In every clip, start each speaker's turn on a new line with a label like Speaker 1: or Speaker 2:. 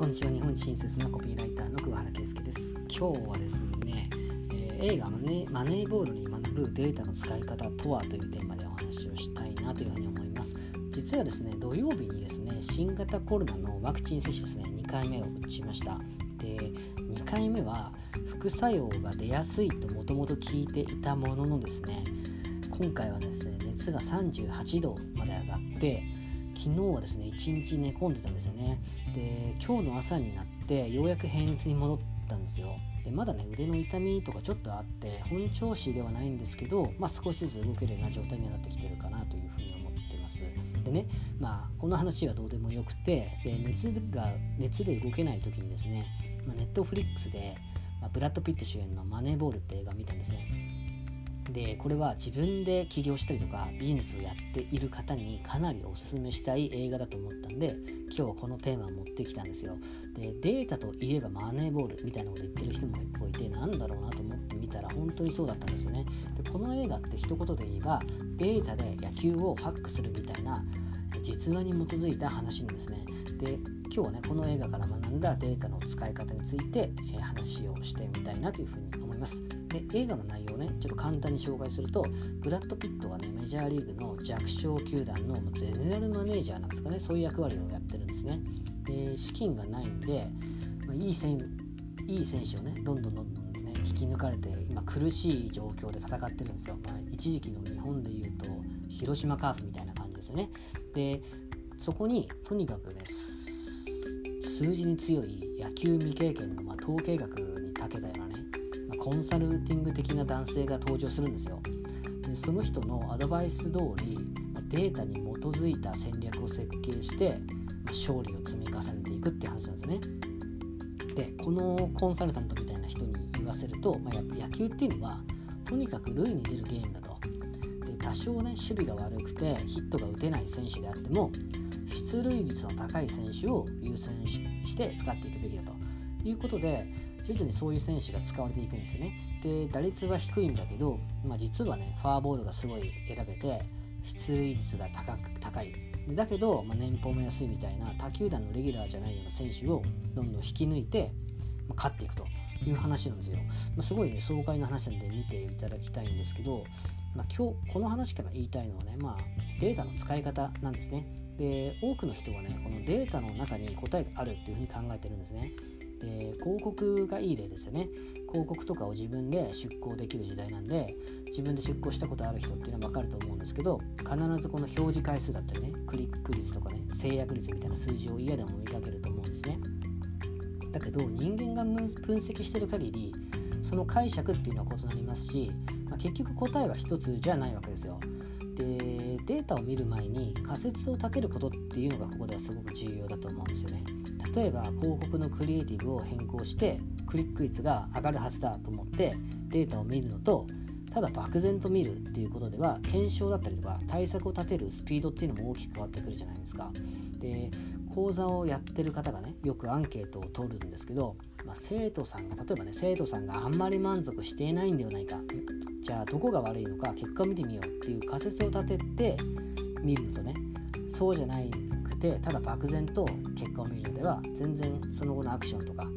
Speaker 1: こんにちは。日本親切なコピーライターの桑原圭介です。今日はですね、えー、映画マネマネーボールに学ぶデータの使い方とはというテーマでお話をしたいなというふうに思います。実はですね土曜日にですね新型コロナのワクチン接種ですね2回目を打ちました。で2回目は副作用が出やすいともともと聞いていたもののですね今回はですね熱が38度まで上がって昨日はですね1日寝込んでたんですよね。で今日の朝になってようやく平熱に戻ったんですよ。でまだね腕の痛みとかちょっとあって本調子ではないんですけど、まあ、少しずつ動けるような状態になってきてるかなというふうに思ってます。でねまあこの話はどうでもよくてで熱が熱で動けない時にですね、ま、ネットフリックスで、まあ、ブラッド・ピット主演の「マネーボール」って映画見たんですね。でこれは自分で起業したりとかビジネスをやっている方にかなりおすすめしたい映画だと思ったんで今日はこのテーマを持ってきたんですよ。でデータといえばマネーボールみたいなこと言ってる人も結構いてなんだろうなと思ってみたら本当にそうだったんですよね。でこの映画って一言で言えばデータで野球をハックするみたいな実話に基づいた話なんですね。で今日はねこの映画から学んだデータの使い方について、えー、話をしてみたいなというふうに思います。で映画の内容をねちょっと簡単に紹介するとブラッド・ピットはねメジャーリーグの弱小球団のゼネラルマネージャーなんですかね。そういう役割をやってるんですね。で資金がないんで、まあ、いい選いい選手をねどんどんどんどんね引き抜かれて今苦しい状況で戦ってるんですよ、まあ、一時期の日本でいうと広島カープみたいなですよね。でそこにとにかくね数字に強い野球未経験の、まあ、統計学に長けたようなね、まあ、コンサルティング的な男性が登場するんですよ。でその人のアドバイス通り、まあ、データに基づいた戦略を設計して、ま勝利を積み重ねていくって話なんですよね。でこのコンサルタントみたいな人に言わせると、ま野球っていうのはとにかく塁に出るゲームだと。多少ね守備が悪くてヒットが打てない選手であっても出塁率の高い選手を優先して使っていくべきだと。いうことで徐々にそういう選手が使われていくんですよね。で打率は低いんだけど、まあ、実はねフォアボールがすごい選べて出塁率が高く高い。だけど、まあ、年俸も安いみたいな他球団のレギュラーじゃないような選手をどんどん引き抜いて、まあ、勝っていくと。いう話なんですよ、まあ、すごいね爽快な話なんで見ていただきたいんですけど、まあ、今日この話から言いたいのはね、まあ、データの使い方なんですね。で多くの人はねこのデータの中に答えがあるっていうふうに考えてるんですね。で広告がいい例ですよね。広告とかを自分で出稿できる時代なんで自分で出稿したことある人っていうのは分かると思うんですけど必ずこの表示回数だったりねクリック率とかね制約率みたいな数字を嫌でも見かけると思うんですね。だけど人間が分析してる限りその解釈っていうのは異なりますし、まあ、結局答えは一つじゃないわけですよ。でデータを見る前に仮説を立てることっていうのがここではすごく重要だと思うんですよね。例えば広告のクリエイティブを変更してクリック率が上がるはずだと思ってデータを見るのとただ漠然と見るっていうことでは検証だったりとか対策を立てるスピードっていうのも大きく変わってくるじゃないですか。で講座をやってる方がねよくアンケートを取るんですけど、まあ、生徒さんが例えばね生徒さんがあんまり満足していないんではないか。じゃあどこが悪いのか結果を見てみようっていう仮説を立てて見るとねそうじゃなくてただ漠然と結果を見るのでは全然その後のアクションとか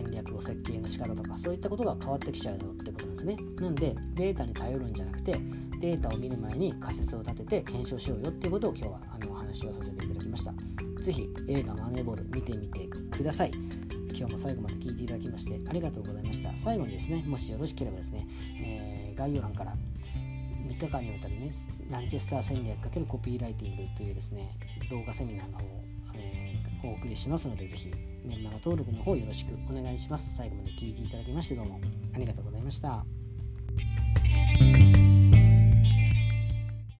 Speaker 1: 戦略を設計の仕方とかそういったことが変わってきちゃうよってことなんですね。なんでデータに頼るんじゃなくてデータを見る前に仮説を立てて検証しようよっていうことを今日はあのお話をさせていただきました。是非映画マネーボール見てみてください。今日も最後まで聞いていただきましてありがとうございました。最後にですねもしよろしければですね、えー、概要欄から3日間にわたるねランチェスター戦略×コピーライティングというですね動画セミナーの方を、えー、お送りしますのでぜひメルマガ登録の方よろしくお願いします。最後まで聞いていただきましてどうもありがとうございました。